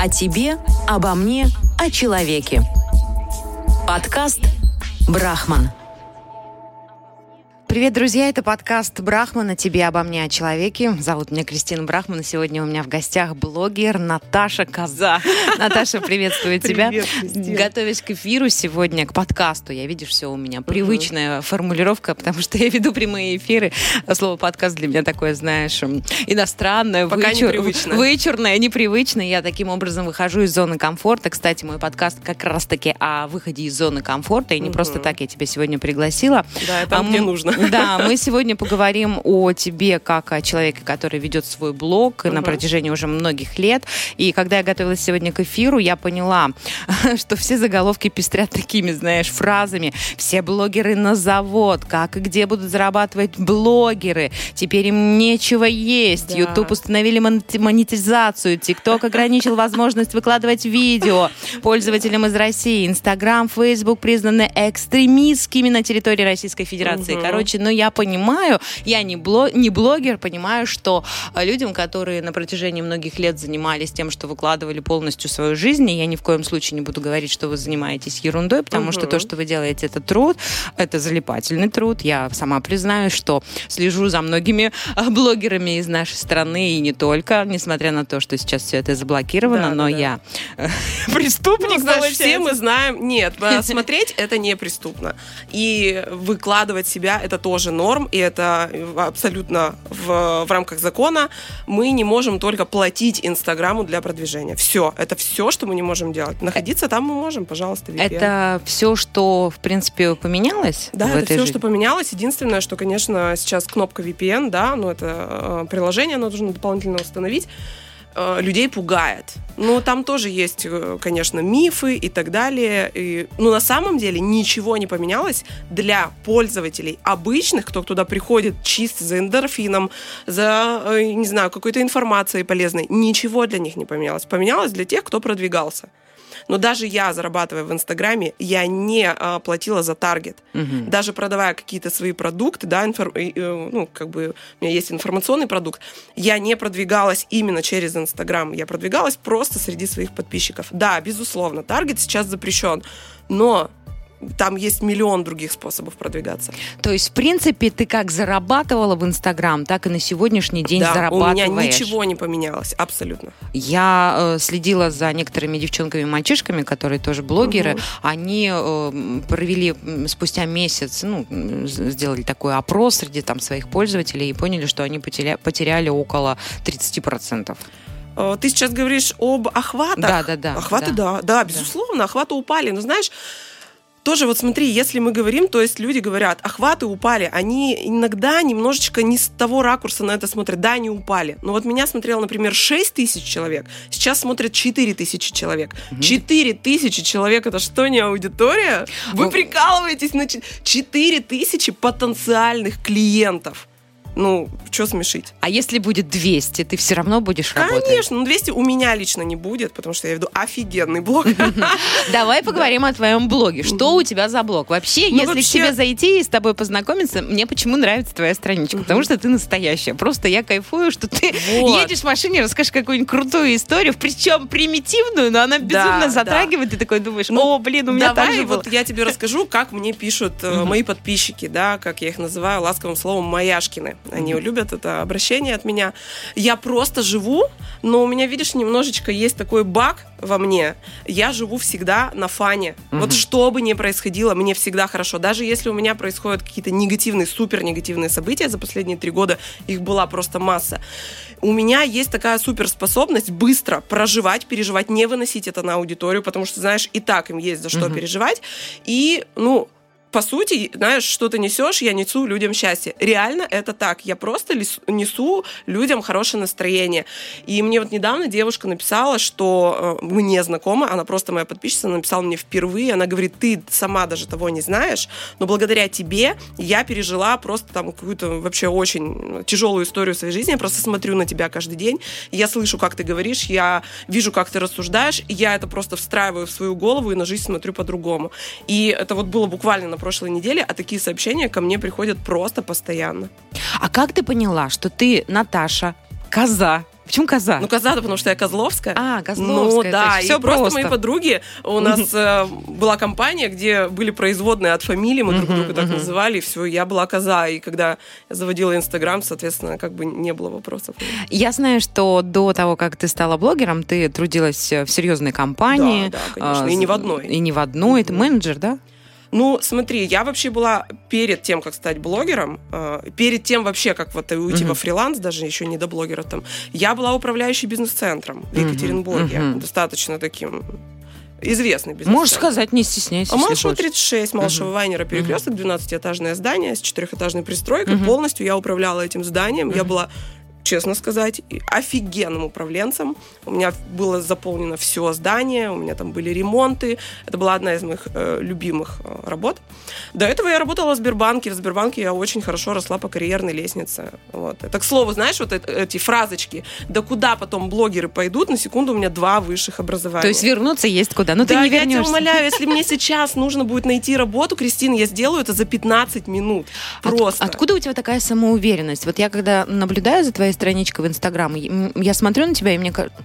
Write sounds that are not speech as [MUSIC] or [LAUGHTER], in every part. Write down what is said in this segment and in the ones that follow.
О тебе, обо мне, о человеке. Подкаст «Брахман». Привет, друзья! Это подкаст Брахмана «Тебе обо мне о человеке». Зовут меня Кристина Брахман, и сегодня у меня в гостях блогер Наташа Коза. [LAUGHS] Наташа, приветствую тебя. Привет, Готовясь к эфиру сегодня, к подкасту, я, видишь, все у меня привычная формулировка, потому что [LAUGHS] я веду прямые эфиры. Слово подкаст для меня такое, знаешь, иностранное, Пока вычур- непривычно. вычурное, непривычное. Я таким образом выхожу из зоны комфорта. Кстати, мой подкаст как раз-таки о выходе из зоны комфорта, и не просто так я тебя сегодня пригласила. Да, там, А где м- нужно. Да, мы сегодня поговорим о тебе как о человеке, который ведет свой блог на протяжении уже многих лет. И когда я готовилась сегодня к эфиру, я поняла, [LAUGHS] что все заголовки пестрят такими, знаешь, фразами. Все блогеры на завод. Как и где будут зарабатывать блогеры? Теперь им нечего есть. Да. YouTube установили монет- монетизацию. TikTok ограничил возможность выкладывать видео пользователям из России. Instagram, Facebook признаны экстремистскими на территории Российской Федерации. Короче, ну я понимаю, я не, бло- не блогер, понимаю, что э, людям, которые на протяжении многих лет занимались тем, что выкладывали полностью свою жизнь, и я ни в коем случае не буду говорить, что вы занимаетесь ерундой, потому что Мгм. то, что вы делаете, это труд, это залипательный труд. Я сама признаю, что слежу за многими э, блогерами из нашей страны и не только, несмотря на то, что сейчас все это заблокировано, Да, но да, я э, преступник, Ну, получается. все мы знаем. [LAUGHS] Нет, смотреть это не преступно. И выкладывать себя это тоже норм, и это абсолютно в, в рамках закона. Мы не можем только платить Инстаграму для продвижения. Все, это все, что мы не можем делать. Находиться там мы можем, пожалуйста, VPN. Это все, что, в принципе, поменялось Да, это все, жизни? что поменялось. Единственное, что, конечно, сейчас кнопка VPN, да, но это э, приложение, оно нужно дополнительно установить, людей пугает. Ну, там тоже есть, э, конечно, мифы и так далее. И, ну, на самом деле ничего не поменялось для пользователей обычных, кто туда приходит чисто за эндорфином, за, э, не знаю, какой-то информацией полезной. Ничего для них не поменялось. Поменялось для тех, кто продвигался. Но даже я, зарабатывая в Инстаграме, я не а, платила за таргет. Мгм. Даже продавая какие-то свои продукты, да, инфор- э, ну, как бы у меня есть информационный продукт, я не продвигалась именно через Инстаграм, я продвигалась просто среди своих подписчиков. Да, безусловно, таргет сейчас запрещен, но там есть миллион других способов продвигаться. То есть, в принципе, ты как зарабатывала в Инстаграм, так и на сегодняшний день да, у зарабатываешь. меня ничего не поменялось, абсолютно. Я э, следила за некоторыми девчонками и мальчишками, которые тоже блогеры. Мгм. Они э, провели спустя месяц, ну, сделали такой опрос среди там своих пользователей и поняли, что они потеря- потеряли около 30%. Э, Ты сейчас говоришь об охватах. Да, да, да. Охваты, да, да, безусловно, охваты упали. Но знаешь, тоже вот смотри, если мы говорим, то есть люди говорят, охваты упали, они иногда немножечко не с того ракурса на это смотрят. Да, они упали. Но вот меня смотрело, например, 6 тысяч человек, сейчас смотрят 4 тысячи человек. 4 тысячи человек, это что, не аудитория? Вы Ну- прикалываетесь на 4 тысячи потенциальных клиентов. Ну, что смешить? А если будет 200, ты все равно будешь работать? Конечно, ну 200 у меня лично не будет, потому что я веду офигенный блог. [LAUGHS] Давай поговорим о твоем блоге. Что у тебя за блог? Вообще, Ну, если к тебе зайти и с тобой познакомиться, мне почему нравится твоя страничка? Потому что ты настоящая. Просто я кайфую, что ты едешь в машине, расскажешь какую-нибудь крутую историю, причем примитивную, но она безумно затрагивает. Ты такой думаешь, Ну, о, блин, у меня так же вот я тебе расскажу, как мне пишут э, мои подписчики, да, как я их называю ласковым словом маяшкины. Они любят это обращение от меня. Я просто живу, но у меня, видишь, немножечко есть такой баг во мне. Я живу всегда на фане. Вот что бы ни происходило, мне всегда хорошо. Даже если у меня происходят какие-то негативные, супер негативные события за последние три года, их была просто масса. У меня есть такая суперспособность быстро проживать, переживать, не выносить это на аудиторию, потому что, знаешь, и так им есть за что переживать. И, ну, по сути, знаешь, что ты несешь, я несу людям счастье. Реально это так. Я просто несу людям хорошее настроение. И мне вот недавно девушка написала, что э, мы не знакомы, она просто моя подписчица, она написала мне впервые, она говорит, ты сама даже того не знаешь, но благодаря тебе я пережила просто там какую-то вообще очень тяжелую историю своей жизни. Я просто смотрю на тебя каждый день, я слышу, как ты говоришь, я вижу, как ты рассуждаешь, я это просто встраиваю в свою голову и на жизнь смотрю по-другому. И это вот было буквально на прошлой неделе, а такие сообщения ко мне приходят просто постоянно. А как ты поняла, что ты Наташа, Коза. Почему коза? Ну, коза, потому что я Козловская. А, Козловская. Ну, да, все и просто. мои подруги, у [LAUGHS] нас э, была компания, где были производные от фамилии, мы друг друга так называли, и все, я была коза. И когда я заводила Инстаграм, соответственно, как бы не было вопросов. Я знаю, что до того, как ты стала блогером, ты трудилась в серьезной компании. Да, да, конечно, и не в одной. И не в одной. Ты менеджер, да? Ну, смотри, я вообще была перед тем, как стать блогером, э, перед тем вообще, как вот уйти uh-huh. во фриланс, даже еще не до блогера там, я была управляющей бизнес-центром в Екатеринбурге, uh-huh. достаточно таким известный бизнес. Можешь сказать, не стесняйся. А Малышева 36, Малышева uh-huh. Вайнера, перекресток, 12-этажное здание с четырехэтажной пристройкой. Uh-huh. Полностью я управляла этим зданием. Uh-huh. Я была честно сказать, офигенным управленцем. У меня было заполнено все здание, у меня там были ремонты. Это была одна из моих э, любимых э, работ. До этого я работала в Сбербанке. В Сбербанке я очень хорошо росла по карьерной лестнице. Вот. Это, к слову, знаешь, вот это, эти фразочки. Да куда потом блогеры пойдут? На секунду у меня два высших образования. То есть вернуться есть куда, но да, ты не вернешься. я тебя умоляю, если мне [LAUGHS] сейчас нужно будет найти работу, Кристина, я сделаю это за 15 минут. Просто. От, откуда у тебя такая самоуверенность? Вот я когда наблюдаю за твоей страничка в Инстаграм. Я смотрю на тебя, и мне кажется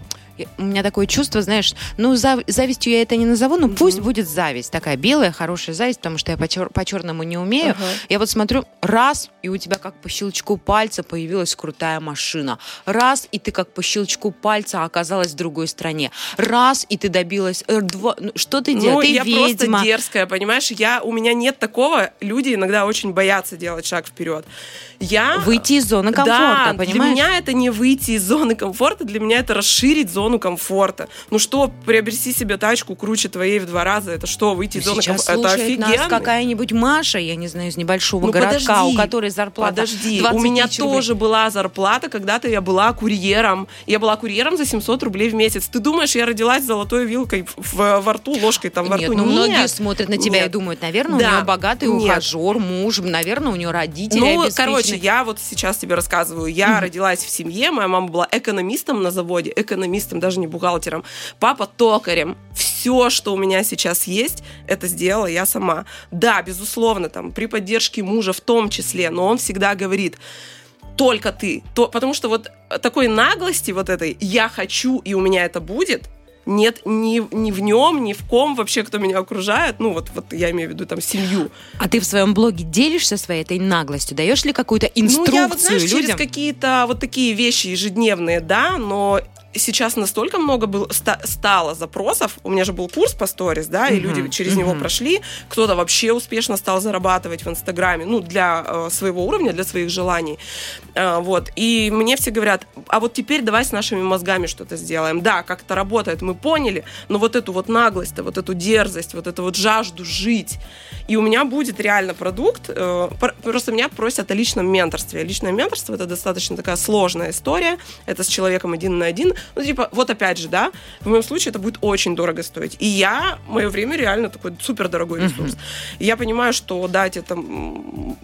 у меня такое чувство, знаешь, ну, зав- завистью я это не назову, но mm-hmm. пусть будет зависть. Такая белая, хорошая зависть, потому что я по, чер- по не умею. Uh-huh. Я вот смотрю, раз, и у тебя как по щелчку пальца появилась крутая машина. Раз, и ты как по щелчку пальца оказалась в другой стране. Раз, и ты добилась... Э, два, ну, что ты делаешь? Ну, ты я ведьма. просто дерзкая, понимаешь? Я, у меня нет такого. Люди иногда очень боятся делать шаг вперед. Я... Выйти из зоны комфорта, да, понимаешь? для меня это не выйти из зоны комфорта, для меня это расширить зону зону комфорта. Ну что, приобрести себе тачку круче твоей в два раза, это что, выйти из ну, зоны комфорта? Это офигенно. нас какая-нибудь Маша, я не знаю, из небольшого ну, городка, подожди, у которой зарплата Подожди, у меня рублей. тоже была зарплата, когда-то я была курьером. Я была курьером за 700 рублей в месяц. Ты думаешь, я родилась золотой вилкой в, во рту, ложкой там во Нет, рту? Ну, Нет, многие смотрят на тебя Нет. и думают, наверное, да. у нее богатый Нет. ухажер, муж, наверное, у нее родители Ну, короче, я вот сейчас тебе рассказываю. Я mm-hmm. родилась в семье, моя мама была экономистом на заводе, экономистом, даже не бухгалтером папа токарем. Все, что у меня сейчас есть, это сделала я сама. Да, безусловно, там, при поддержке мужа в том числе, но он всегда говорит, только ты. То, потому что вот такой наглости вот этой «я хочу, и у меня это будет», нет ни, ни в нем, ни в ком вообще, кто меня окружает. Ну, вот, вот я имею в виду там семью. А ты в своем блоге делишься своей этой наглостью? Даешь ли какую-то инструкцию ну, я вот, знаешь, людям? через какие-то вот такие вещи ежедневные, да, но сейчас настолько много было, ста, стало запросов. У меня же был курс по сторис, да, и uh-huh, люди через uh-huh. него прошли. Кто-то вообще успешно стал зарабатывать в Инстаграме, ну, для э, своего уровня, для своих желаний. Э, вот. И мне все говорят, а вот теперь давай с нашими мозгами что-то сделаем. Да, как это работает, мы поняли, но вот эту вот наглость, вот эту дерзость, вот эту вот жажду жить. И у меня будет реально продукт. Э, просто меня просят о личном менторстве. Личное менторство — это достаточно такая сложная история. Это с человеком один на один ну, типа, вот опять же, да, в моем случае это будет очень дорого стоить. И я, мое время реально такой супер дорогой ресурс. И я понимаю, что дать это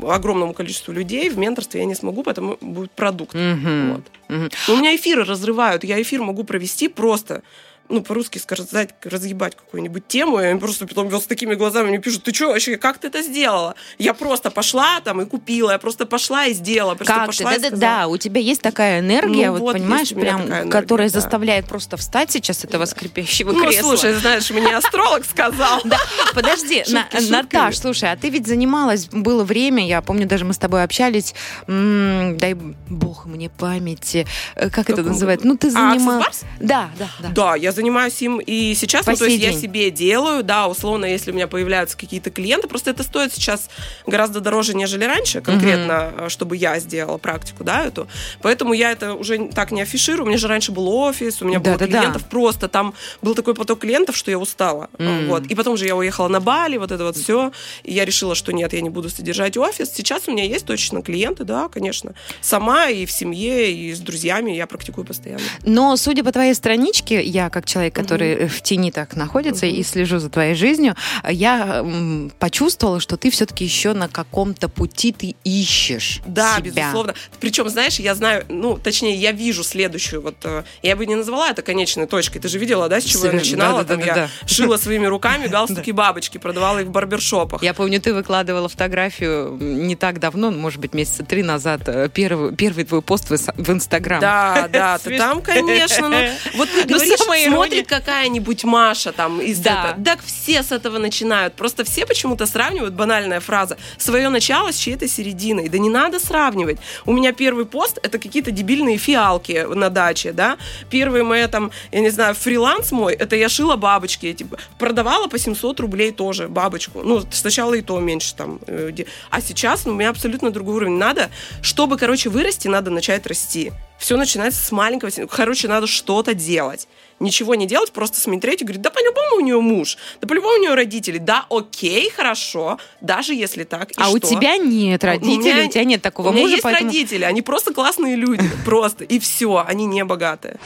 огромному количеству людей в менторстве я не смогу, поэтому будет продукт. Uh-huh. Вот. Uh-huh. У меня эфиры разрывают, я эфир могу провести просто ну, по-русски сказать, разъебать какую-нибудь тему, и они просто потом с такими глазами мне пишут, ты что вообще, как ты это сделала? Я просто пошла там и купила, я просто пошла и сделала, просто как пошла ты? Да, да, да, у тебя есть такая энергия, ну, вот, вот понимаешь, прям, энергия, которая да. заставляет просто встать сейчас этого скрипящего ну, кресла. Ну, слушай, знаешь, мне астролог сказал. Да, подожди, [LAUGHS] Наташ, слушай, а ты ведь занималась, было время, я помню, даже мы с тобой общались, дай бог мне памяти, э, как это называется? Ну, ты а, занималась... Да, да, да. Да, я занимаюсь им и сейчас, ну, то есть я себе делаю, да, условно, если у меня появляются какие-то клиенты, просто это стоит сейчас гораздо дороже, нежели раньше, конкретно, угу. чтобы я сделала практику, да, эту. Поэтому я это уже так не афиширую. У меня же раньше был офис, у меня да, было да, клиентов да. просто, там был такой поток клиентов, что я устала. Mm. Вот. И потом же я уехала на Бали, вот это вот все. И я решила, что нет, я не буду содержать офис. Сейчас у меня есть точно клиенты, да, конечно. Сама и в семье, и с друзьями я практикую постоянно. Но, судя по твоей страничке, я как человек, который в тени так находится и слежу за твоей жизнью, я почувствовала, что ты все-таки еще на каком-то пути ты ищешь Да, себя. безусловно. Причем, знаешь, я знаю, ну, точнее, я вижу следующую, вот, э, я бы не назвала это конечной точкой. Ты же видела, да, с чего я начинала? Да, Там да, я да. шила своими руками [LAUGHS] галстуки бабочки, продавала их в барбершопах. Я помню, ты выкладывала фотографию не так давно, может быть, месяца три назад, э, первый, первый твой пост в Инстаграм. Да, [LAUGHS] да, ты там, конечно, ну, [LAUGHS] вот ты Ну, говоришь, смотрит какая-нибудь Маша там из Да. этого. Так все с этого начинают. Просто все почему-то сравнивают, банальная фраза, свое начало с чьей-то серединой. Да не надо сравнивать. У меня первый пост — это какие-то дебильные фиалки на даче, да. Первый моя там, я не знаю, фриланс мой, это я шила бабочки. Я, типа, продавала по 700 рублей тоже бабочку. Ну, сначала и то меньше там. э, А сейчас ну, у меня абсолютно другой уровень. Надо, чтобы, короче, вырасти, надо начать расти. Все начинается с маленького. Короче, надо что-то делать. Ничего не делать, просто смотреть и говорить, да по-любому у нее муж, да по-любому у нее родители. Да, окей, хорошо, даже если так. и а у что? тебя нет родителей, у, меня- тебя нет такого у меня мужа, есть поэтому... родители, они просто классные люди, [LAUGHS] просто. И все, они не богатые.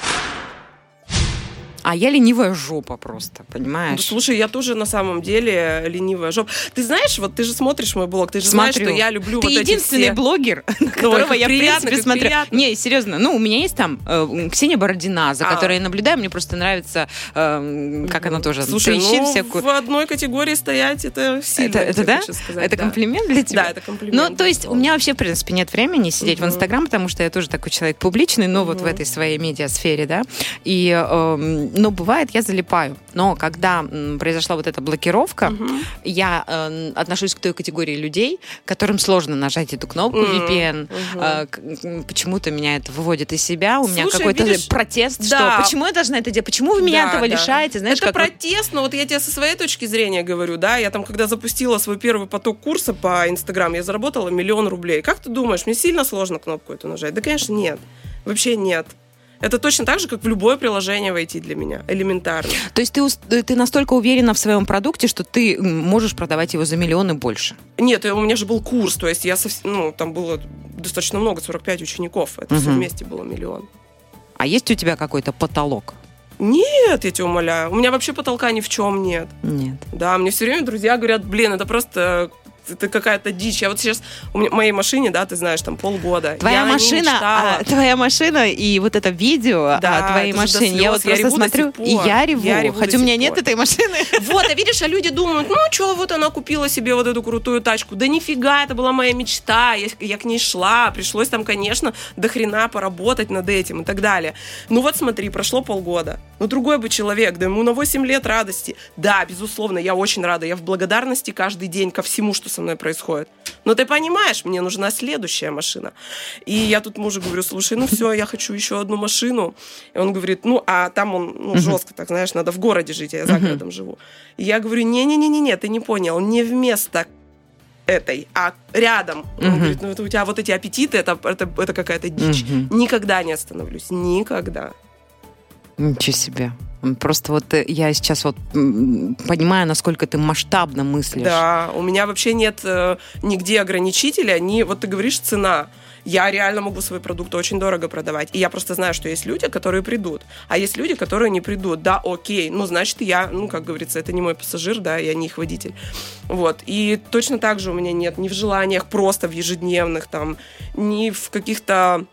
А я ленивая жопа просто, Да, понимаешь? слушай, я тоже на самом деле ленивая жопа. Ты знаешь, вот ты же смотришь мой блог, ты же знаешь, Смотрю. что я люблю Ты вот эти единственный все... блогер, [LAUGHS] на которого я, в приятно, принципе, как смотрю. приятно. Не, серьезно. Ну, у меня есть там э, Ксения Бородина, за А. которой я наблюдаю. Мне просто нравится, э, как она тоже Слушай, трещит ну, всякую. в одной категории стоять, это сильно, Это, это да? сказать, это да. комплимент для тебя? Да, это комплимент. Ну, то есть у меня вообще, в принципе, нет времени сидеть в Мгм. Инстаграм, потому что я тоже такой человек публичный, но вот в этой своей медиасфере, да. И, эм, ну, бывает, я залипаю. Но когда м, произошла вот эта блокировка, Мгм. я э, отношусь к той категории людей, которым сложно нажать эту кнопку Мгм. VPN. Мгм. Э, Почему-то меня это выводит из себя. У меня какой-то видишь, протест, да. что почему я должна это делать? Почему вы меня Да, этого да. лишаете? Знаешь, это как вот- протест, но вот я тебе со своей точки зрения говорю, да, я там, когда запустила свой первый поток курса по Инстаграм, я заработала миллион рублей. Как ты думаешь, мне сильно сложно кнопку эту нажать? Да, конечно, нет. Вообще нет. Это точно так же, как в любое приложение войти для меня. Элементарно. То есть ты, ты настолько уверена в своем продукте, что ты можешь продавать его за миллионы больше? Нет, у меня же был курс, то есть я совс- ну, там было достаточно много, 45 учеников. Это все Мгм. вместе было миллион. А есть у тебя какой-то потолок? Нет, я тебя умоляю. У меня вообще потолка ни в чем нет. Нет. Да, мне все время друзья говорят, блин, это просто это какая-то дичь. Я вот сейчас у меня, моей машине, да, ты знаешь, там полгода. Твоя я машина, а, твоя машина и вот это видео Да, о твоей машине. Я вот. Я просто смотрю, и пор. я реву. Я реву хотя у меня сих нет пор. этой машины. [LAUGHS] Вот, а видишь, а люди думают, ну что, вот она купила себе вот эту крутую тачку. Да нифига, это была моя мечта, я, я к ней шла, пришлось там, конечно, до хрена поработать над этим и так далее. Ну вот смотри, прошло полгода. Ну другой бы человек, да ему на 8 лет радости. Да, безусловно, я очень рада, я в благодарности каждый день ко всему, что со мной происходит. Но ты понимаешь, мне нужна следующая машина. И я тут мужу говорю, слушай, ну все, я хочу еще одну машину. И он говорит, ну, а там он ну, жестко, так знаешь, надо в городе жить, а я за городом живу. И я говорю, не-не-не-не, ты не понял, не вместо этой, а рядом. Он говорит, ну это у тебя вот эти аппетиты, это, это, это какая-то дичь. Никогда не остановлюсь, никогда. Ничего себе. Просто вот э, я сейчас вот понимаю, насколько ты масштабно мыслишь. Да, у меня вообще нет э, нигде ограничителя, ни, вот ты говоришь, цена. Я реально могу свой продукт очень дорого продавать. И я просто знаю, что есть люди, которые придут. А есть люди, которые не придут. Да, окей. Ну, значит, я, ну, как говорится, это не мой пассажир, да, я не их водитель. Вот. И точно так же у меня нет ни в желаниях просто в ежедневных, там, ни в каких-то,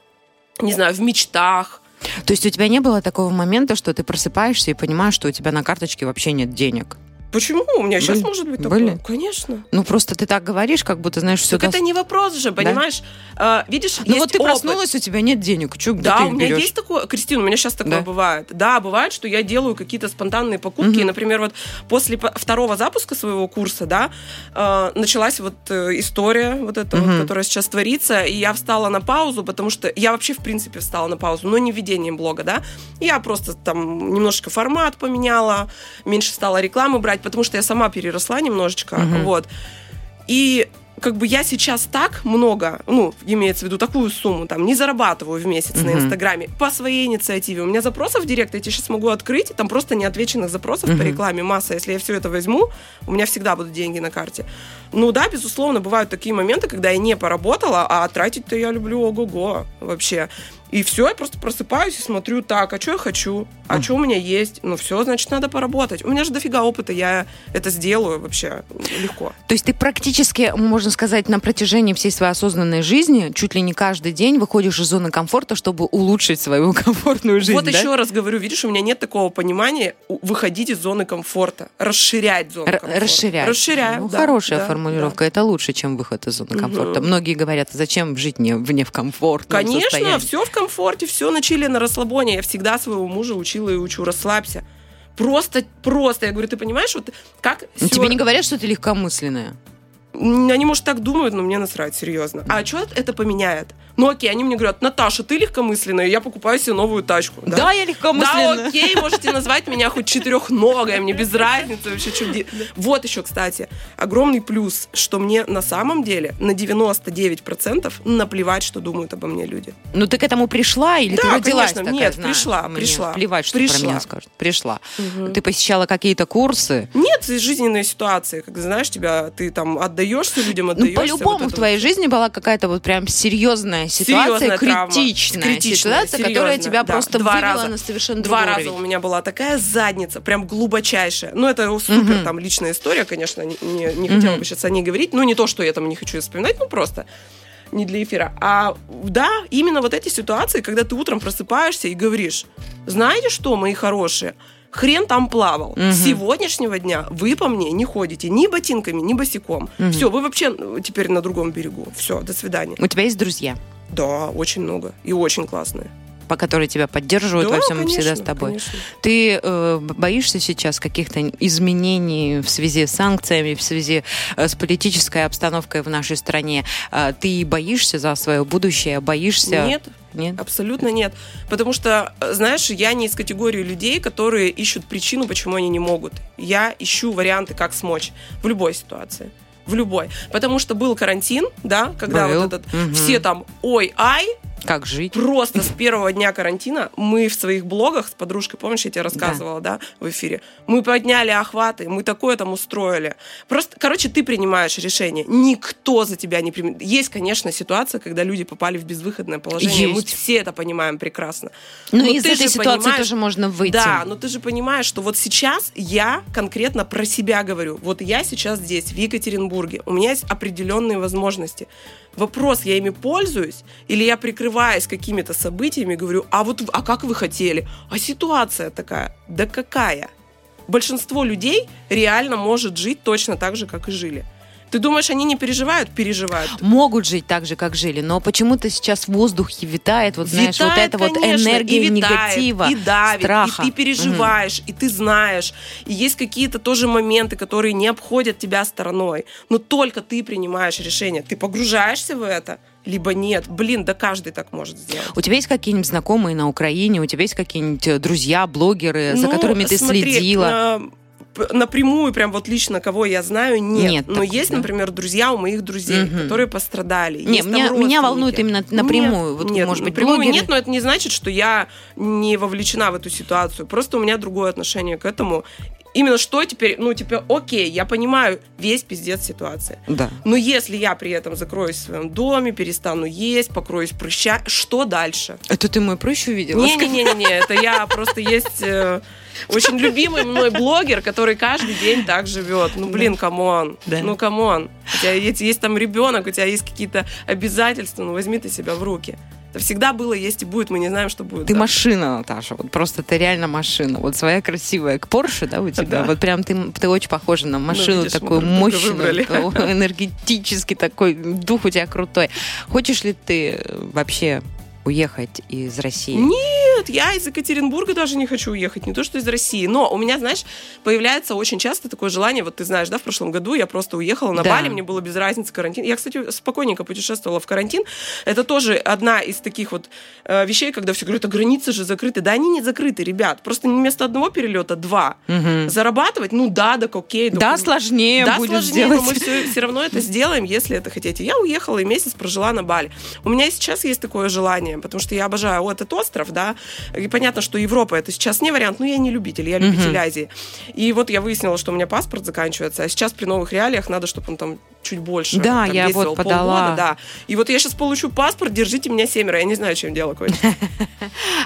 не знаю, в мечтах. То есть у тебя не было такого момента, что ты просыпаешься и понимаешь, что у тебя на карточке вообще нет денег? Почему? У меня сейчас Были? может быть Были? такое. Конечно. Ну просто ты так говоришь, как будто знаешь все. Так это не вопрос же, понимаешь? А, видишь, Ну вот ты опыт. проснулась, у тебя нет денег. Чё, Да, у меня берешь? есть такое, Кристина, у меня сейчас такое Да. бывает. Да, бывает, что я делаю какие-то спонтанные покупки. Мгм. Например, вот после по- второго запуска своего курса, да, э, началась вот э, история вот эта, вот, Мгм. которая сейчас творится, и я встала на паузу, потому что я вообще в принципе встала на паузу, но не ведением блога, да. Я просто там немножечко формат поменяла, меньше стала рекламы брать, потому что я сама переросла немножечко, Мгм. вот. И как бы я сейчас так много, ну, имеется в виду такую сумму, там, не зарабатываю в месяц на Мгм. Инстаграме по своей инициативе. У меня запросов в Директ я тебе сейчас могу открыть, там просто неотвеченных запросов по Мгм. рекламе масса. Если я все это возьму, у меня всегда будут деньги на карте. Ну да, безусловно, бывают такие моменты, когда я не поработала, а тратить-то я люблю ого-го вообще. И все, я просто просыпаюсь и смотрю, так, а что я хочу? А Мгм. что у меня есть? Ну все, значит, надо поработать. У меня же дофига опыта, я это сделаю вообще легко. То есть ты практически, можно сказать, на протяжении всей своей осознанной жизни чуть ли не каждый день выходишь из зоны комфорта, чтобы улучшить свою [LAUGHS] комфортную жизнь, вот да? еще раз говорю, видишь, у меня нет такого понимания выходить из зоны комфорта, расширять зону Р- комфорта. расширять. Расширяю, Ну, да, хорошая да, формулировка. Это лучше, чем выход из зоны комфорта. Мгм. Многие говорят, зачем жить не, вне в комфортном Конечно, состоянии? все в комфорте, все на чили, на расслабоне. Я всегда своего мужа учила и учу, расслабься. Просто, просто. Я говорю, ты понимаешь, вот как... Ну, Тебе не говорят, что ты легкомысленная? Они, может, так думают, но мне насрать, серьезно. А что это поменяет? Ну окей, они мне говорят, Наташа, ты легкомысленная, я покупаю себе новую тачку. Да, я легкомысленная. Да, окей, можете назвать меня хоть четырехногой, мне без разницы вообще. Что... де- Вот еще, кстати, огромный плюс, что мне на самом деле на 99% наплевать, что думают обо мне люди. Ну ты к этому пришла или Да, ты родилась конечно. такая, Нет, знаешь, пришла, мне пришла, Плевать, что про пришла. меня скажут. Пришла. Ты посещала какие-то курсы? Нет, жизненные ситуации, как знаешь, тебя ты там отдаешься людям, Ну, отдаешься. по-любому вот в твоей вот. жизни была какая-то вот прям серьезная ситуация, Серьезная травма. критичная, Критичная, ситуация, которая серьезная, тебя да. просто Два раза. на совершенно Два другой раза у уровень. меня была такая задница, прям глубочайшая. Ну, это супер Мгм. там личная история, конечно, не, не- не хотела Мгм. бы сейчас о ней говорить. Ну, не то, что я там не хочу вспоминать, ну, просто не для эфира. А да, именно вот эти ситуации, когда ты утром просыпаешься и говоришь, знаете что, мои хорошие, хрен там плавал. Мгм. С сегодняшнего дня вы по мне не ходите ни ботинками, ни босиком. Мгм. Все, вы вообще ну, теперь на другом берегу. Все, до свидания. У тебя есть друзья, Да, очень много. И очень классные. По которые тебя поддерживают Да, во всем и конечно, всегда с тобой. конечно. Ты э, боишься сейчас каких-то изменений в связи с санкциями, в связи э, с политической обстановкой в нашей стране? Э, ты боишься за свое будущее? Боишься? Нет, Нет? Абсолютно нет. Потому что, э, знаешь, я не из категории людей, которые ищут причину, почему они не могут. Я ищу варианты, как смочь в любой ситуации. В любой. Потому что был карантин, да, когда Был. вот этот Мгм. все там ой, ай, Как жить? просто с первого дня карантина мы в своих блогах с подружкой, помнишь, я тебе рассказывала, да, в эфире, мы подняли охваты, мы такое там устроили. Просто, короче, ты принимаешь решение. Никто за тебя не примет. Есть, конечно, ситуация, когда люди попали в безвыходное положение. Мы Есть. все это понимаем прекрасно. Ну, Но из ты этой ситуации тоже можно выйти. Да, но ты же понимаешь, что вот сейчас я конкретно про себя говорю. Вот я сейчас здесь, в Екатеринбурге. У меня есть определенные возможности. Вопрос, я ими пользуюсь, или я прикрываюсь какими-то событиями, говорю, а вот а как вы хотели? А ситуация такая, да какая? Большинство людей реально может жить точно так же, как и жили. Ты думаешь, они не переживают? Переживают. Могут жить так же, как жили, но почему-то сейчас в воздухе витает, вот знаешь, вот Витает, эта вот энергия и витает, негатива, и давит, страха. и ты переживаешь, и ты знаешь, и есть какие-то тоже моменты, которые не обходят тебя стороной, но только ты принимаешь решение, ты погружаешься в это, либо нет. Блин, да каждый так может сделать. У тебя есть какие-нибудь знакомые на Украине, у тебя есть какие-нибудь э, друзья, блогеры, за Ну, которыми ты смотри, следила? Напрямую, прям вот лично кого я знаю, нет. Нет Но такого, есть, да? например, друзья у моих друзей, Мгм. которые пострадали. Не, Есть там меня, меня волнует именно напрямую. Нет, вот, нет, может быть, напрямую блогеры. нет, но это не значит, что я не вовлечена в эту ситуацию. Просто у меня другое отношение к этому. Именно что теперь, ну, типа, окей, я понимаю весь пиздец ситуации. Да. Но если я при этом закроюсь в своем доме, перестану есть, покроюсь прыща, что дальше? Это ты мой прыщ увидела? Не-не-не-не, это я просто есть э, очень любимый мной блогер, который каждый день так живет. Ну, блин, come on. Да. Ну, come on. У тебя есть, есть там ребенок, у тебя есть какие-то обязательства, ну, возьми ты себя в руки. Это всегда было, есть и будет, мы не знаем, что будет. Ты завтра. машина, Наташа, вот просто ты реально машина. Вот своя красивая к Порше, да, у тебя? Да. Вот прям ты, ты очень похожа на машину видишь, мы такую мощную, энергетический такой, дух у тебя крутой. Хочешь ли ты вообще уехать из России? Нет, я из Екатеринбурга даже не хочу уехать, не то что из России. Но у меня, знаешь, появляется очень часто такое желание, вот ты знаешь, да, в прошлом году я просто уехала на Да. Бали, мне было без разницы карантин. Я, кстати, спокойненько путешествовала в карантин. Это тоже одна из таких вот э, вещей, когда все говорят, а границы же закрыты. Да они не закрыты, ребят. Просто вместо одного перелета два. Мгм. Зарабатывать, ну да, так окей. Да, так- сложнее да, будет сложнее, сделать. но мы все, все равно это сделаем, если это хотите. Я уехала и месяц прожила на Бали. У меня сейчас есть такое желание, потому что я обожаю вот этот остров, да, И понятно, что Европа это сейчас не вариант, но я не любитель, я любитель Азии. И вот я выяснила, что у меня паспорт заканчивается, а сейчас при новых реалиях надо, чтобы он там чуть больше. Да, там, я вот подала. полгода, да. И вот я сейчас получу паспорт, держите меня семеро, я не знаю, чем дело кончится. [LAUGHS]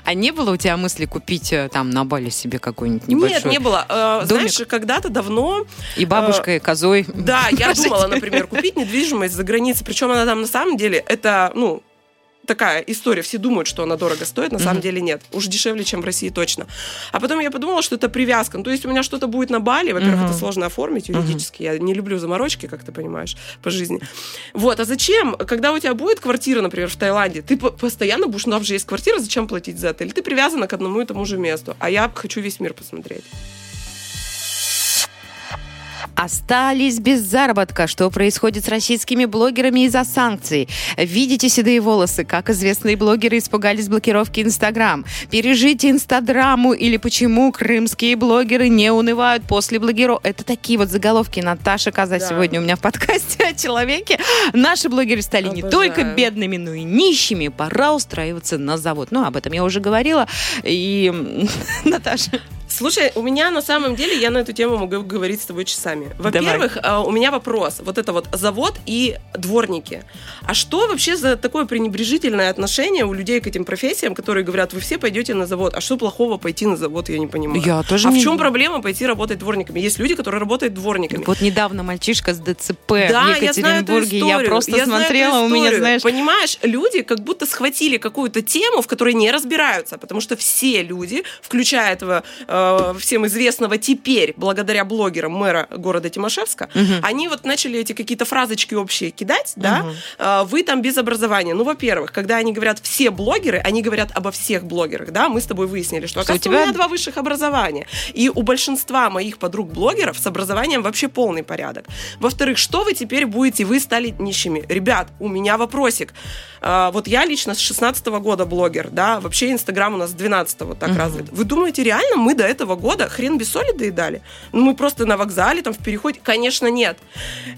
А не было у тебя мысли купить э, там на Бали себе какой-нибудь небольшой? Нет, не было. Э? Знаешь, когда-то давно И бабушкой, и козой. Да, я [LAUGHS] думала, например, купить недвижимость за границей. Причем она там на самом деле это, ну, такая история. Все думают, что она дорого стоит, на самом деле нет. Уж дешевле, чем в России точно. А потом я подумала, что это привязка. Ну, то есть у меня что-то будет на Бали. Во-первых, это сложно оформить юридически. Я не люблю заморочки, как ты понимаешь, по жизни. Вот, а зачем? Когда у тебя будет квартира, например, в Таиланде, ты по- постоянно будешь, ну, там же есть квартира, зачем платить за отель? Ты привязана к одному и тому же месту. А я хочу весь мир посмотреть. Остались без заработка. Что происходит с российскими блогерами из-за санкций? Видите седые волосы? Как известные блогеры испугались блокировки Инстаграм? Пережите Инстаграму или почему крымские блогеры не унывают после блогеров? Это такие вот заголовки. Наташа Коза Да. сегодня у меня в подкасте о человеке. Наши блогеры стали не Обожаю. только бедными, но и нищими. Пора устраиваться на завод. Ну, об этом я уже говорила. И, [LAUGHS] Наташа, Слушай, у меня на самом деле, я на эту тему могу говорить с тобой часами. Во-первых, э, у меня вопрос. Вот это вот завод и дворники. А что вообще за такое пренебрежительное отношение у людей к этим профессиям, которые говорят, вы все пойдете на завод. А что плохого пойти на завод, я не понимаю. Я тоже а не- в чем проблема пойти работать дворниками? Есть люди, которые работают дворниками. Вот недавно мальчишка с ДЦП Да, в я знаю эту Екатеринбурге. Я, историю. просто Я знаю эту смотрела, у меня, историю. знаешь... Понимаешь, люди как будто схватили какую-то тему, в которой не разбираются, потому что все люди, включая этого э, всем известного теперь, благодаря блогерам мэра города Тимошевска, они вот начали эти какие-то фразочки общие кидать, да, Э, вы там без образования. Ну, во-первых, когда они говорят все блогеры, они говорят обо всех блогерах, да, мы с тобой выяснили, что, Что у оказывается, у, тебя- меня два высших образования. И у большинства моих подруг-блогеров с образованием вообще полный порядок. Во-вторых, что вы теперь будете? Вы стали нищими. Ребят, у меня вопросик. А, Вот я лично с 16 года блогер, да, вообще Инстаграм у нас с 12 вот так развит. Вы думаете, реально мы до этого года хрен без соли доедали? Ну, мы просто на вокзале, там, в переходе? Конечно, нет.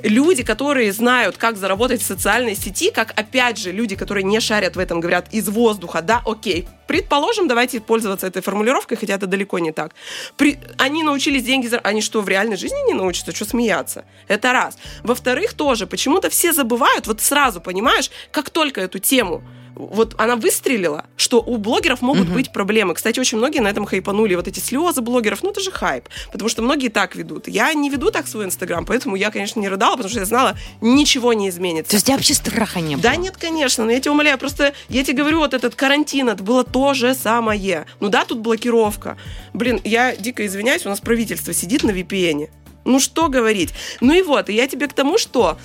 Люди, которые знают, как заработать в социальной сети, как, опять же, люди, которые не шарят в этом, говорят из воздуха, да, окей, предположим, давайте пользоваться этой формулировкой, хотя это далеко не так. При- Они научились деньги, зар- они что, в реальной жизни не научатся? Что смеяться? Это раз. Во-вторых, тоже, почему-то все забывают, вот сразу, понимаешь, как только эту тему вот она выстрелила, что у блогеров могут быть проблемы. Кстати, очень многие на этом хайпанули. Вот эти слезы блогеров, ну это же хайп. Потому что многие так ведут. Я не веду так свой инстаграм, поэтому я, конечно, не рыдала, потому что я знала, ничего не изменится. То есть у тебя вообще страха не было? Да нет, конечно, но я тебя умоляю, просто я тебе говорю, вот этот карантин, это было то же самое. Ну да, тут блокировка. Блин, я дико извиняюсь, у нас правительство сидит на VPN. Ну что говорить? Ну и вот, и я тебе к тому, что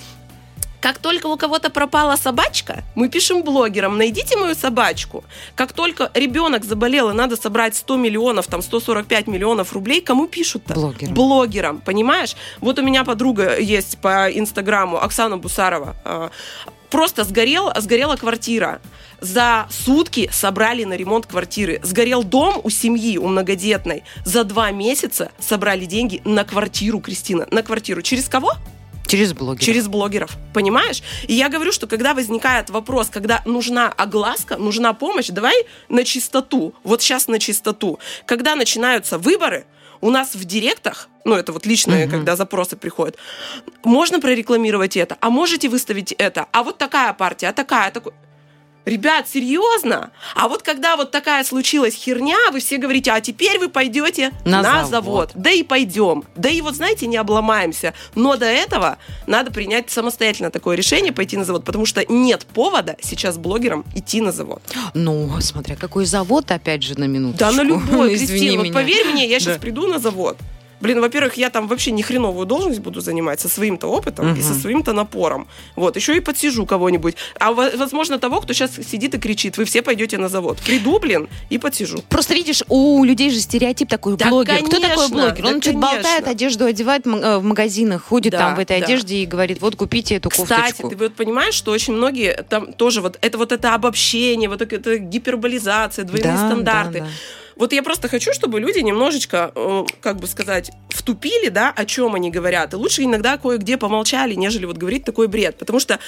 как только у кого-то пропала собачка, мы пишем блогерам, найдите мою собачку. Как только ребенок заболел и надо собрать 100 миллионов, там 145 миллионов рублей, кому пишут-то? Блогерам. Блогерам, понимаешь? Вот у меня подруга есть по инстаграму, Оксана Бусарова. А, Просто сгорел, сгорела квартира. За сутки собрали на ремонт квартиры. Сгорел дом у семьи, у многодетной. За два месяца собрали деньги на квартиру, Кристина. На квартиру. Через кого? Через блогера. Через блогеров, понимаешь? И я говорю, что когда возникает вопрос, когда нужна огласка, нужна помощь, давай на чистоту. Вот сейчас на чистоту. Когда начинаются выборы, у нас в директах, ну это вот личные, Мгм. когда запросы приходят, можно прорекламировать это, а можете выставить это, а вот такая партия, а такая, такой. Ребят, серьезно? А вот когда вот такая случилась херня, вы все говорите, а теперь вы пойдете На на, завод. завод. Да и пойдем. Да и вот, знаете, не обломаемся. Но до этого надо принять самостоятельно такое решение, пойти на завод, потому что нет повода сейчас блогерам идти на завод. Ну, смотря какой завод, опять же, на минуту. Да на любой, [LAUGHS] Кристина, вот поверь мне, я сейчас Да. приду на завод. Блин, во-первых, я там вообще не хреновую должность буду занимать со своим-то опытом и со своим-то напором. Вот, еще и подсижу кого-нибудь. А во- возможно того, кто сейчас сидит и кричит, вы все пойдете на завод. Приду, блин, и подсижу. Просто видишь, у людей же стереотип такой Да, блогер. Кто такой конечно, блогер? Он да, что-то болтает, конечно. одежду одевает э, в магазинах, ходит Да, там в этой да. одежде и говорит, вот купите эту Кстати, кофточку. ты вот понимаешь, что очень многие там тоже вот это вот это обобщение, вот это, это гиперболизация, двойные Да, стандарты. да, да. Вот я просто хочу, чтобы люди немножечко, э, как бы сказать, втупили, да, о чем они говорят. И лучше иногда кое-где помолчали, нежели вот говорить такой бред. Потому что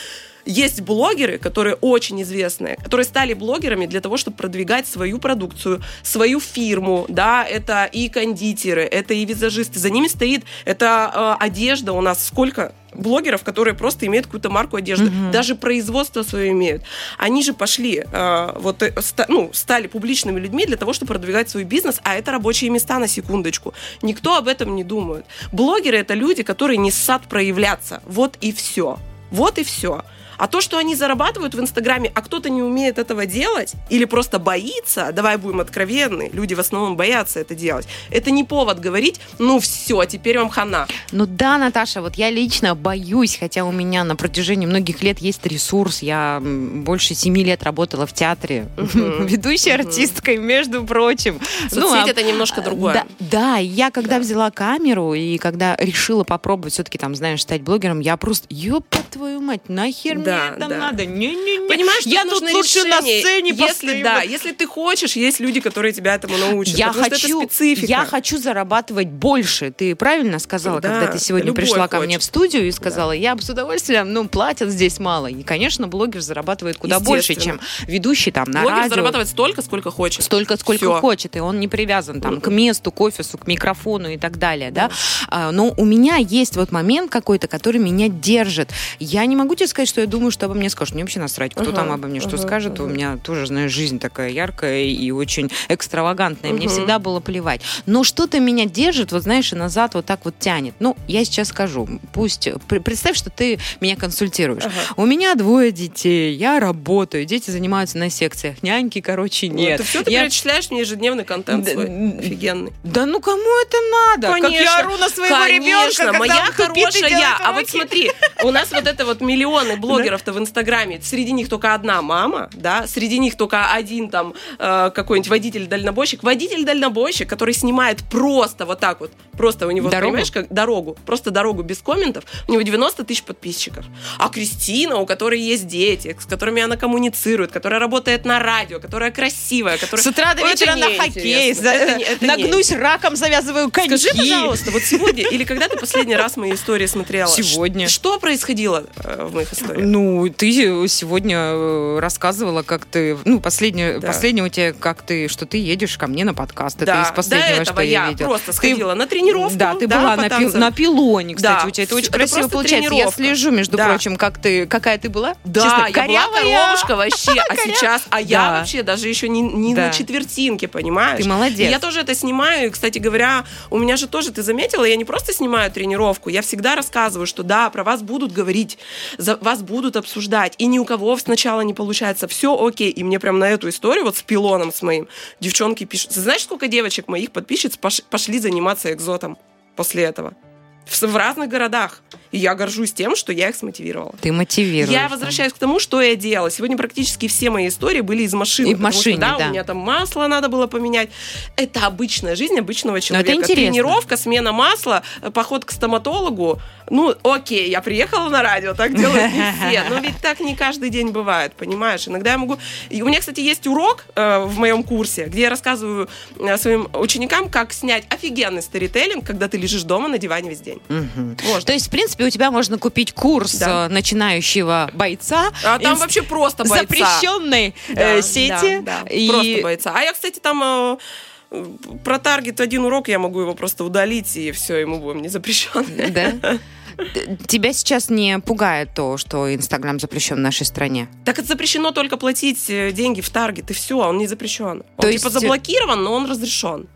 есть блогеры, которые очень известные, которые стали блогерами для того, чтобы продвигать свою продукцию, свою фирму, да, это и кондитеры, это и визажисты, за ними стоит, это э, одежда у нас, сколько блогеров, которые просто имеют какую-то марку одежды, угу. даже производство свое имеют. Они же пошли, э, вот, э, ста, ну, стали публичными людьми для того, чтобы продвигать свой бизнес, а это рабочие места на секундочку. Никто об этом не думает. Блогеры это люди, которые не сад проявляться. Вот и все. Вот и все. А то, что они зарабатывают в Инстаграме, а кто-то не умеет этого делать или просто боится, давай будем откровенны, люди в основном боятся это делать, это не повод говорить, ну все, теперь вам хана. Ну да, Наташа, вот я лично боюсь, хотя у меня на протяжении многих лет есть ресурс, я больше семи лет работала в театре, [LAUGHS] ведущей артисткой, между прочим. Соцсеть ну, а, это немножко другое. Да, да я когда взяла камеру и когда решила попробовать все-таки там, знаешь, стать блогером, я просто, ёпа твою мать, нахер да, мне это да. надо? Не-не-не. Понимаешь, я тут лучше решение. на сцене если, постою. Да, если ты хочешь, есть люди, которые тебя этому научат. Я хочу, я хочу зарабатывать больше. Ты правильно сказала, да, когда ты сегодня пришла хочет. ко мне в студию и сказала, да. я бы с удовольствием, ну, платят здесь мало. И, конечно, блогер зарабатывает куда больше, чем ведущий там на блогер радио. зарабатывает столько, сколько хочет. Столько, сколько Все. хочет. И он не привязан там к месту, к офису, к микрофону и так далее, да. да? А, но у меня есть вот момент какой-то, который меня держит. Я не могу тебе сказать, что я думаю, что обо мне скажут. Мне вообще насрать, кто uh-huh, там обо мне uh-huh, что скажет. Uh-huh. У меня тоже, знаешь, жизнь такая яркая и очень экстравагантная. Мне всегда было плевать. Но что-то меня держит, вот знаешь, и назад вот так вот тянет. Ну, я сейчас скажу. Пусть... Представь, что ты меня консультируешь. У меня двое детей, я работаю, дети занимаются на секциях. Няньки, короче, нет. Ну, ты все, ты я... перечисляешь мне ежедневный контент свой. Офигенный. Да ну кому это надо? Конечно. Как я ору на своего Конечно, ребенка, моя хорошая. А вот смотри, у нас вот это вот миллионы блогеров-то в Инстаграме. Среди них только одна мама, да, среди них только один там э, какой-нибудь водитель-дальнобойщик. Водитель-дальнобойщик, который снимает просто вот так вот, просто у него, дорогу? понимаешь, как дорогу, просто дорогу без комментов, у него 90 тысяч подписчиков. А Кристина, у которой есть дети, с которыми она коммуницирует, которая работает на радио, которая красивая, которая... С утра до вечера на хоккей, за... это, это нагнусь не... раком, завязываю коньки. Скажи, пожалуйста, вот сегодня или когда ты последний раз мои истории смотрела? Сегодня. Что происходило э, в моих историях? Ну, ты сегодня э, рассказывала, как ты, ну, последнее, да. последнее у тебя, как ты, что ты едешь ко мне на подкаст. Это да. из последнего, До что я, я видела. просто сходила ты, на тренировку. Да, ты да, была на, пил, на пилоне, кстати, да. у тебя это очень это красиво получается. Я слежу, между да. прочим, как ты, какая ты была. Да, Честно, я корявая. была коровушка вообще, [LAUGHS] а сейчас, а я вообще даже еще не, не на четвертинке, понимаешь? Ты молодец. я тоже это снимаю, и, кстати говоря, у меня же тоже, ты заметила, я не просто снимаю тренировку, я всегда рассказываю, что да, про вас будут говорить, за вас будут обсуждать, и ни у кого сначала не получается, все окей, и мне прям на эту историю вот с пилоном с моим девчонки пишут. знаешь, сколько девочек моих подписчиц пошли заниматься экзотом после этого? В, разных городах. И я горжусь тем, что я их смотивировала. Ты мотивируешь. Я возвращаюсь к тому, что я делала. Сегодня практически все мои истории были из машины. И в машине, что, да, да. У меня там масло надо было поменять. Это обычная жизнь обычного человека. Но это интересно. Тренировка, смена масла, поход к стоматологу. Ну, окей, я приехала на радио, так делают не [LAUGHS] все. Но ведь так не каждый день бывает, понимаешь? Иногда я могу... И у меня, кстати, есть урок э, в моем курсе, где я рассказываю э, своим ученикам, как снять офигенный сторителлинг, когда ты лежишь дома на диване весь день. Угу. Можно. То есть, в принципе, у тебя можно купить курс да. Э, начинающего бойца. А там вообще просто бойца. Запрещенной э, да, сети. Да, да. И... Просто бойца. А я, кстати, там... Э, про таргет один урок я могу его просто удалить, и все, ему будем не запрещен. Да? [LAUGHS] Тебя сейчас не пугает то, что Инстаграм запрещен в нашей стране? Так это запрещено только платить э, деньги в таргет, и все, он не запрещен. Он то типа есть... заблокирован, но он разрешен.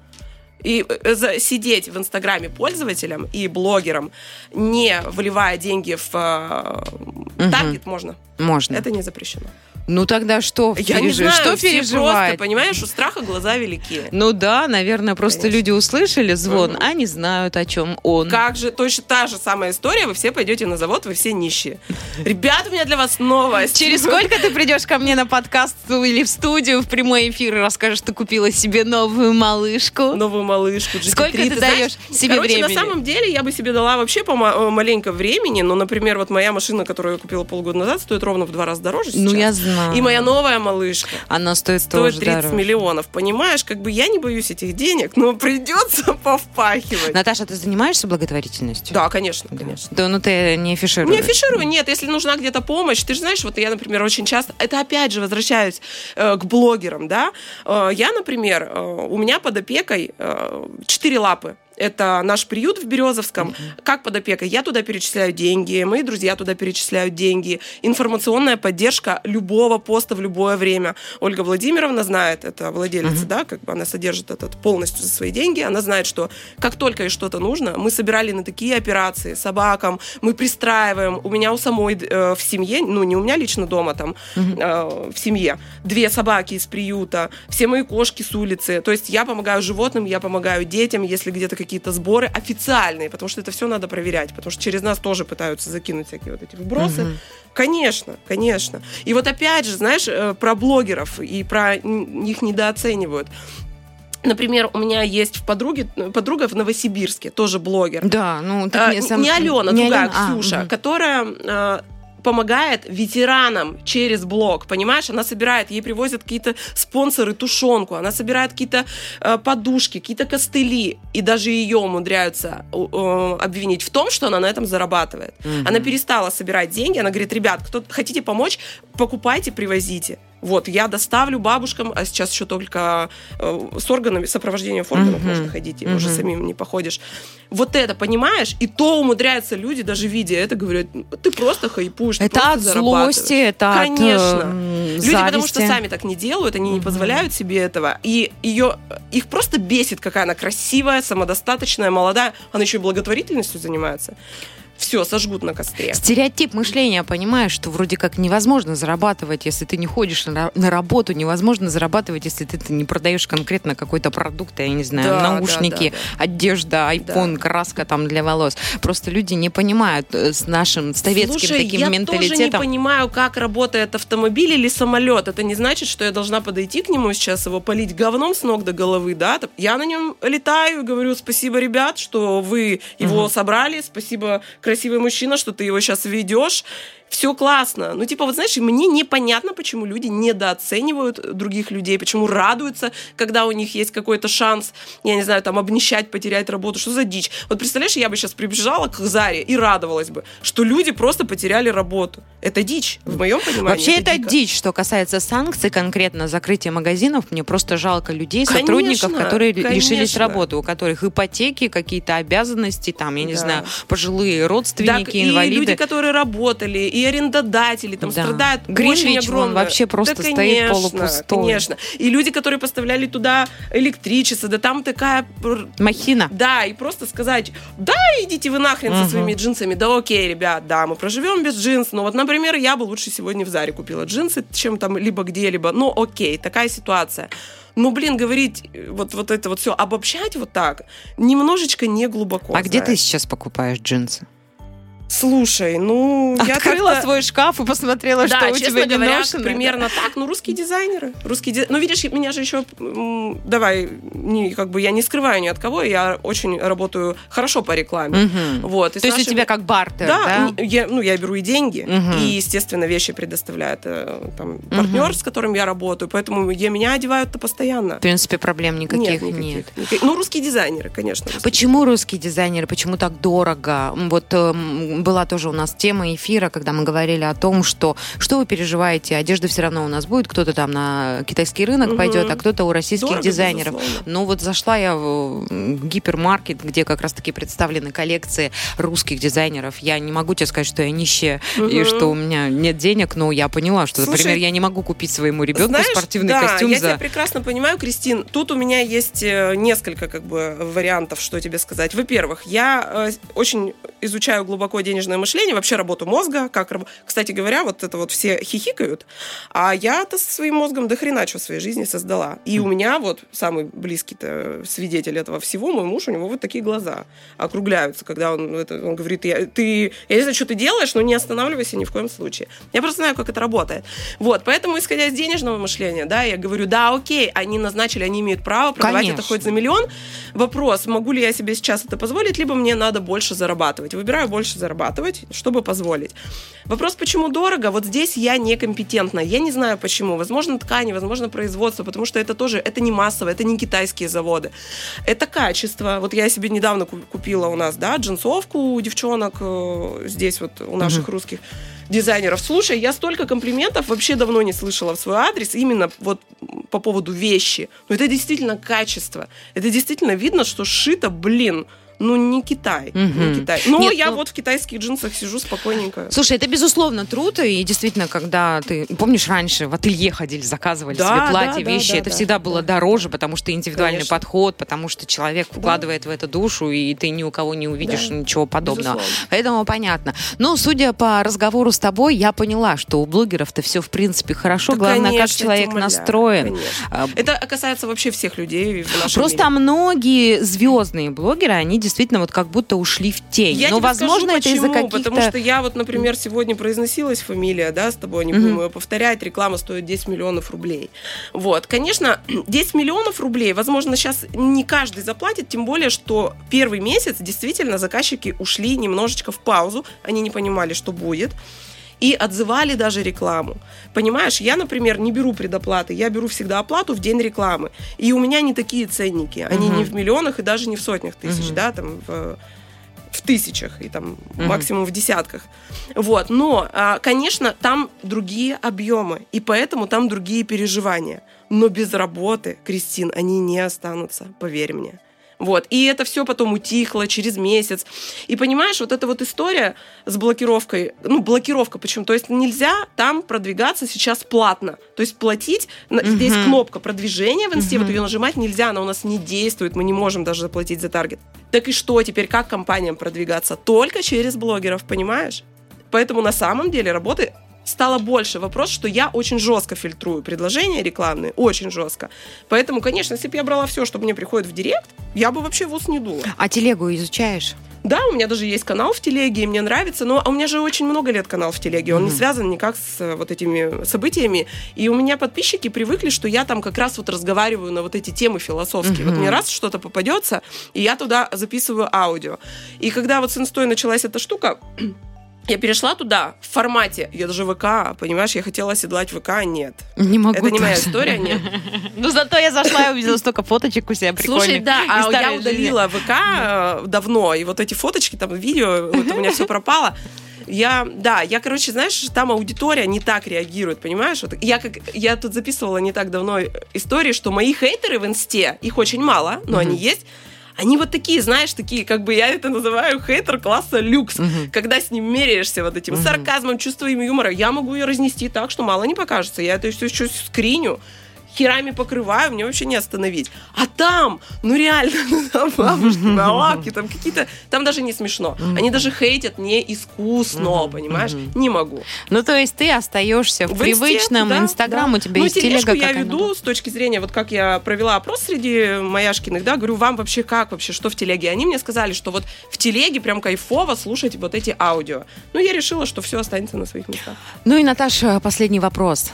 И э, сидеть в Инстаграме пользователям и блогерам, не вливая деньги в э, таргет, можно. Можно. Это не запрещено. Ну тогда что? Я не знаю, что переживать? Просто, понимаешь, у страха глаза велики. Ну да, наверное, просто Конечно. люди услышали звон, угу. а не знают, о чем он. Как же, точно та же самая история, вы все пойдете на завод, вы все нищие. Ребята, у меня для вас новость. Через сколько ты придешь ко мне на подкаст или в студию в прямой эфир и расскажешь, что купила себе новую малышку? Новую малышку. GT3. Сколько ты, ты даешь себе Короче, времени? на самом деле я бы себе дала вообще по маленько времени, но, например, вот моя машина, которую я купила полгода назад, стоит ровно в два раза дороже сейчас. Ну, я знаю И моя новая малышка Она стоит, стоит тоже 30 дороже. миллионов. Понимаешь, как бы я не боюсь этих денег, но придется [LAUGHS] повпахивать. Наташа, ты занимаешься благотворительностью? Да, конечно, Да. конечно. Да, ну ты не афишируешь. Не афиширую, нет, если нужна где-то помощь, ты же знаешь, вот я, например, очень часто, это опять же возвращаюсь э, к блогерам, да, Э, я, например, э, у меня под опекой э, лапы. Это наш приют в Березовском. Как под опекой? Я туда перечисляю деньги, мои друзья туда перечисляют деньги. Информационная поддержка любого поста в любое время. Ольга Владимировна знает, это владелица, да, как бы она содержит этот полностью за свои деньги. Она знает, что как только ей что-то нужно, мы собирали на такие операции собакам, мы пристраиваем. У меня у самой э, в семье, ну не у меня лично дома, там э, в семье, две собаки из приюта, все мои кошки с улицы. То есть я помогаю животным, я помогаю детям, если где-то какие-то сборы официальные, потому что это все надо проверять, потому что через нас тоже пытаются закинуть всякие вот эти вбросы. Конечно, конечно. И вот опять же, знаешь, э, про блогеров и про н- их недооценивают. Например, у меня есть в подруге, подруга в Новосибирске, тоже блогер. Да, ну так А, мне сам- Не Алена, не другая, Алена, а, Ксюша, мгм. которая э, помогает ветеранам через блог, понимаешь? Она собирает, ей привозят какие-то спонсоры тушенку, она собирает какие-то э, подушки, какие-то костыли, и даже ее умудряются э, обвинить в том, что она на этом зарабатывает. Она перестала собирать деньги, она говорит, ребят, кто хотите помочь, покупайте, привозите. Вот, я доставлю бабушкам, а сейчас еще только э, с органами, сопровождением органов Мгм. можно ходить, и уже самим не походишь. Вот это, понимаешь? И то умудряются люди, даже видя это, говорят, «Ну, ты просто хайпуешь, ты Это просто от зарабатываешь». злости, это Конечно. от м, Люди, потому что зависти. сами так не делают, они не Мгм. позволяют себе этого. И ее, их просто бесит, какая она красивая, самодостаточная, молодая. Она еще и благотворительностью занимается. Все, сожгут на костре. Стереотип мышления, понимаешь, что вроде как невозможно зарабатывать, если ты не ходишь на, на работу, невозможно зарабатывать, если ты, ты не продаешь конкретно какой-то продукт, я не знаю, Да, наушники, да, одежда, iPhone, краска там для волос. Просто люди не понимают э, с нашим советским Слушай, таким я тоже не менталитетом. понимаю, как работает автомобиль или самолет. Это не значит, что я должна подойти к нему сейчас, его полить говном с ног до головы, да? Я на нем летаю и говорю спасибо, ребят, что вы его собрали, спасибо, красивый мужчина, что ты его сейчас ведешь. Все классно. Ну, типа, вот знаешь, мне непонятно, почему люди недооценивают других людей, почему радуются, когда у них есть какой-то шанс, я не знаю, там, обнищать, потерять работу. Что за дичь? Вот представляешь, я бы сейчас прибежала к Заре и радовалась бы, что люди просто потеряли работу. Это дичь, в моем понимании. Вообще это дико. дичь, что касается санкций, конкретно закрытия магазинов. Мне просто жалко людей, сотрудников, Конечно, которые лишились конечно. работы, у которых ипотеки, какие-то обязанности, там, я не Да. знаю, пожилые родственники, и инвалиды. люди, которые работали, и арендодатели там Да. страдают Гринвич, очень огромное. вообще просто Да, стоит конечно, полупустой. Конечно. И люди, которые поставляли туда электричество, да там такая Махина. Да, и просто сказать, да, идите вы нахрен Мгм. со своими джинсами, да окей, ребят, да, мы проживем без джинс, но вот, например, я бы лучше сегодня в Заре купила джинсы, чем там либо где-либо, ну окей, такая ситуация. Ну, блин, говорить э, вот, вот это вот все, обобщать вот так, немножечко не глубоко. А где ты знаешь. сейчас покупаешь джинсы? Слушай, ну, я Открыла как-то- свой шкаф и посмотрела, да, что у тебя не говоря, ношено. примерно так. Ну, русские дизайнеры. Русские ди- Ну, видишь, меня же еще... Давай, не, как бы я не скрываю ни от кого, я очень работаю хорошо по рекламе. Мгм. Вот, и То есть у тебя как бартер, да, да? Я, ну, я беру и деньги, Мгм. и, естественно, вещи предоставляет э, там, партнер, с которым я работаю, поэтому я, меня одевают-то постоянно. В принципе, проблем никаких нет. никаких. Никаких. Ну, русские дизайнеры, конечно. русские. Почему русские дизайнеры, почему так дорого? Вот эм, была тоже у нас тема эфира, когда мы говорили о том, что что вы переживаете, одежда все равно у нас будет, кто-то там на китайский рынок Мгм. пойдет, а кто-то у российских Дорого, дизайнеров. безусловно. Ну вот зашла я в гипермаркет, где как раз-таки представлены коллекции русских дизайнеров. Я не могу тебе сказать, что я нищая и Мгм. что у меня нет денег, но я поняла, что, Слушай, например, я не могу купить своему ребенку Знаешь, спортивный да, костюм я за... тебя прекрасно понимаю, Кристин. Тут у меня есть э, несколько как бы вариантов, что тебе сказать. Во-первых, я э, очень изучаю глубоко денежное мышление, вообще работу мозга. Как, кстати говоря, вот это вот все хихикают, а я-то со своим мозгом до хрена что в своей жизни создала. И у меня вот самый близкий-то свидетель этого всего, мой муж, у него вот такие глаза округляются, когда он, это, он говорит, я, ты, я не знаю, что ты делаешь, но не останавливайся ни в коем случае. Я просто знаю, как это работает. Вот, поэтому, исходя из денежного мышления, да, я говорю, да, окей, они назначили, они имеют право продавать Конечно. это хоть за миллион. Вопрос, могу ли я себе сейчас это позволить, либо мне надо больше зарабатывать. Выбираю больше зарабатывать. Зарабатывать, чтобы позволить. Вопрос, почему дорого? Вот здесь я некомпетентна. Я не знаю почему. Возможно, ткани, возможно, производство, потому что это тоже, это не массово, это не китайские заводы. Это качество. Вот я себе недавно купила у нас, да, джинсовку у девчонок э, здесь вот у наших угу. русских дизайнеров. Слушай, я столько комплиментов вообще давно не слышала в свой адрес, именно вот по поводу вещи. Но это действительно качество. Это действительно видно, что шито, блин, ну, не Китай. Угу. Не Китай. Но Нет, я ну... вот в китайских джинсах сижу спокойненько. Слушай, это безусловно труд, и действительно, когда ты, помнишь, раньше в ателье ходили, заказывали да, себе платье, да, вещи, да, это да, всегда да. было дороже, потому что индивидуальный Конечно. подход, потому что человек вкладывает да. в это душу, и ты ни у кого не увидишь да. ничего подобного. Безусловно. Поэтому понятно. Но, судя по разговору с тобой, я поняла, что у блогеров-то все, в принципе, хорошо. Да, Главное, конечно, как человек настроен. Конечно. А, это касается вообще всех людей в нашем Просто мире. многие звездные блогеры, они действительно вот как будто ушли в тень. Я Но, возможно, скажу, это из-за каких-то... Потому что я вот, например, сегодня произносилась фамилия, да, с тобой, не будем ее повторять, реклама стоит 10 миллионов рублей. Вот, конечно, [CLEARS THROAT] 10 миллионов рублей, возможно, сейчас не каждый заплатит, тем более, что первый месяц действительно заказчики ушли немножечко в паузу, они не понимали, что будет и отзывали даже рекламу. Понимаешь, я, например, не беру предоплаты, я беру всегда оплату в день рекламы. И у меня не такие ценники, они uh-huh. не в миллионах и даже не в сотнях тысяч, uh-huh. да, там в, в тысячах и там uh-huh. максимум в десятках. Вот, но, а, конечно, там другие объемы, и поэтому там другие переживания. Но без работы, Кристин, они не останутся, поверь мне. Вот. И это все потом утихло через месяц. И понимаешь, вот эта вот история с блокировкой, ну, блокировка почему? То есть нельзя там продвигаться сейчас платно. То есть платить, угу. здесь кнопка продвижения в инсте, угу. вот ее нажимать нельзя, она у нас не действует, мы не можем даже заплатить за таргет. Так и что теперь, как компаниям продвигаться? Только через блогеров, понимаешь? Поэтому на самом деле работы стало больше. Вопрос, что я очень жестко фильтрую предложения рекламные, очень жестко. Поэтому, конечно, если бы я брала все, что мне приходит в директ, я бы вообще в не дула. А телегу изучаешь? Да, у меня даже есть канал в телеге, и мне нравится, но у меня же очень много лет канал в телеге, он mm-hmm. не связан никак с э, вот этими событиями, и у меня подписчики привыкли, что я там как раз вот разговариваю на вот эти темы философские. Mm-hmm. Вот мне раз что-то попадется, и я туда записываю аудио. И когда вот с инстой началась эта штука, я перешла туда в формате, я даже ВК, понимаешь, я хотела оседлать ВК, нет. Не могу. Это не моя история, нет. Ну, зато я зашла и увидела столько фоточек у себя прикольных. Слушай, да, а я удалила ВК э, давно, и вот эти фоточки, там, видео, вот у меня все пропало. Я, да, я, короче, знаешь, там аудитория не так реагирует, понимаешь? Вот я как я тут записывала не так давно истории, что мои хейтеры в инсте, их очень мало, но они есть они вот такие, знаешь, такие, как бы я это называю хейтер класса люкс. Угу. Когда с ним меряешься вот этим угу. сарказмом, чувством юмора, я могу ее разнести так, что мало не покажется. Я это все еще скриню херами покрываю, мне вообще не остановить. А там, ну реально, [LAUGHS] ну, там бабушки на лапке, там какие-то, там даже не смешно. Они даже хейтят не искусно, понимаешь? Не могу. Ну, то есть ты остаешься в, привычном, Инстаграм у тебя ну, есть телега. я веду с точки зрения, вот как я провела опрос среди Маяшкиных, да, говорю, вам вообще как вообще, что в телеге? Они мне сказали, что вот в телеге прям кайфово слушать вот эти аудио. Ну, я решила, что все останется на своих местах. Ну и, Наташа, последний вопрос.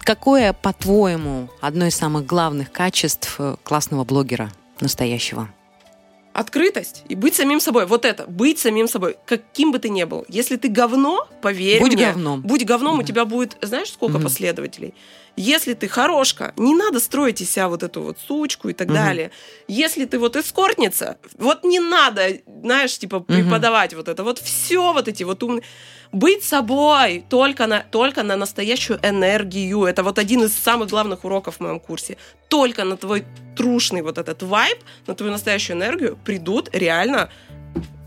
Какое, по-твоему, одно из самых главных качеств э, классного блогера настоящего? Открытость и быть самим собой. Вот это, быть самим собой, каким бы ты ни был. Если ты говно, поверь будь мне. говном. Будь говном, да. у тебя будет, знаешь, сколько угу. последователей. Если ты хорошка, не надо строить из себя вот эту вот сучку и так угу. далее. Если ты вот эскортница, вот не надо, знаешь, типа преподавать угу. вот это. Вот все вот эти вот умные быть собой только на, только на настоящую энергию. Это вот один из самых главных уроков в моем курсе. Только на твой трушный вот этот вайб, на твою настоящую энергию придут реально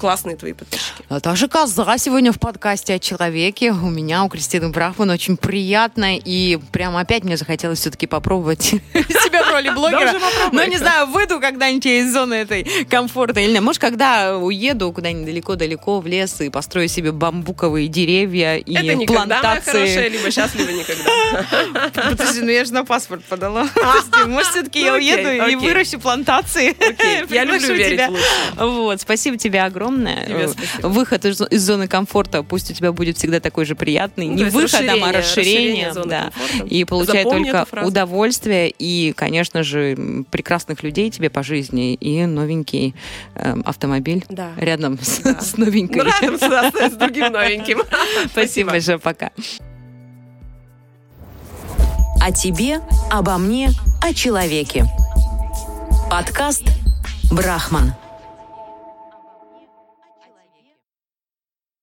классные твои подписчики. Наташа Коза сегодня в подкасте о человеке. У меня, у Кристины Брахман очень приятно. И прямо опять мне захотелось все-таки попробовать [LAUGHS] себя в роли блогера. Но не знаю, выйду когда-нибудь из зоны этой комфорта или нет. Может, когда уеду куда-нибудь далеко-далеко в лес и построю себе бамбуковые деревья и Это никогда хорошая, либо сейчас, либо никогда. [LAUGHS] Подожди, ну я же на паспорт подала. [LAUGHS] Может, все-таки я уеду и выращу плантации. Я люблю верить Вот, спасибо тебе огромное огромное. Э, выход из, из зоны комфорта пусть у тебя будет всегда такой же приятный. Ну, Не выход, а расширение. расширение да. И получай только удовольствие и, конечно, же, прекрасных людей тебе по жизни и новенький э, автомобиль Да. рядом с, Да. с новенькой. Ну, рядом с, с другим новеньким. [LAUGHS] Спасибо большое, пока. О тебе, обо мне, о человеке. Подкаст «Брахман».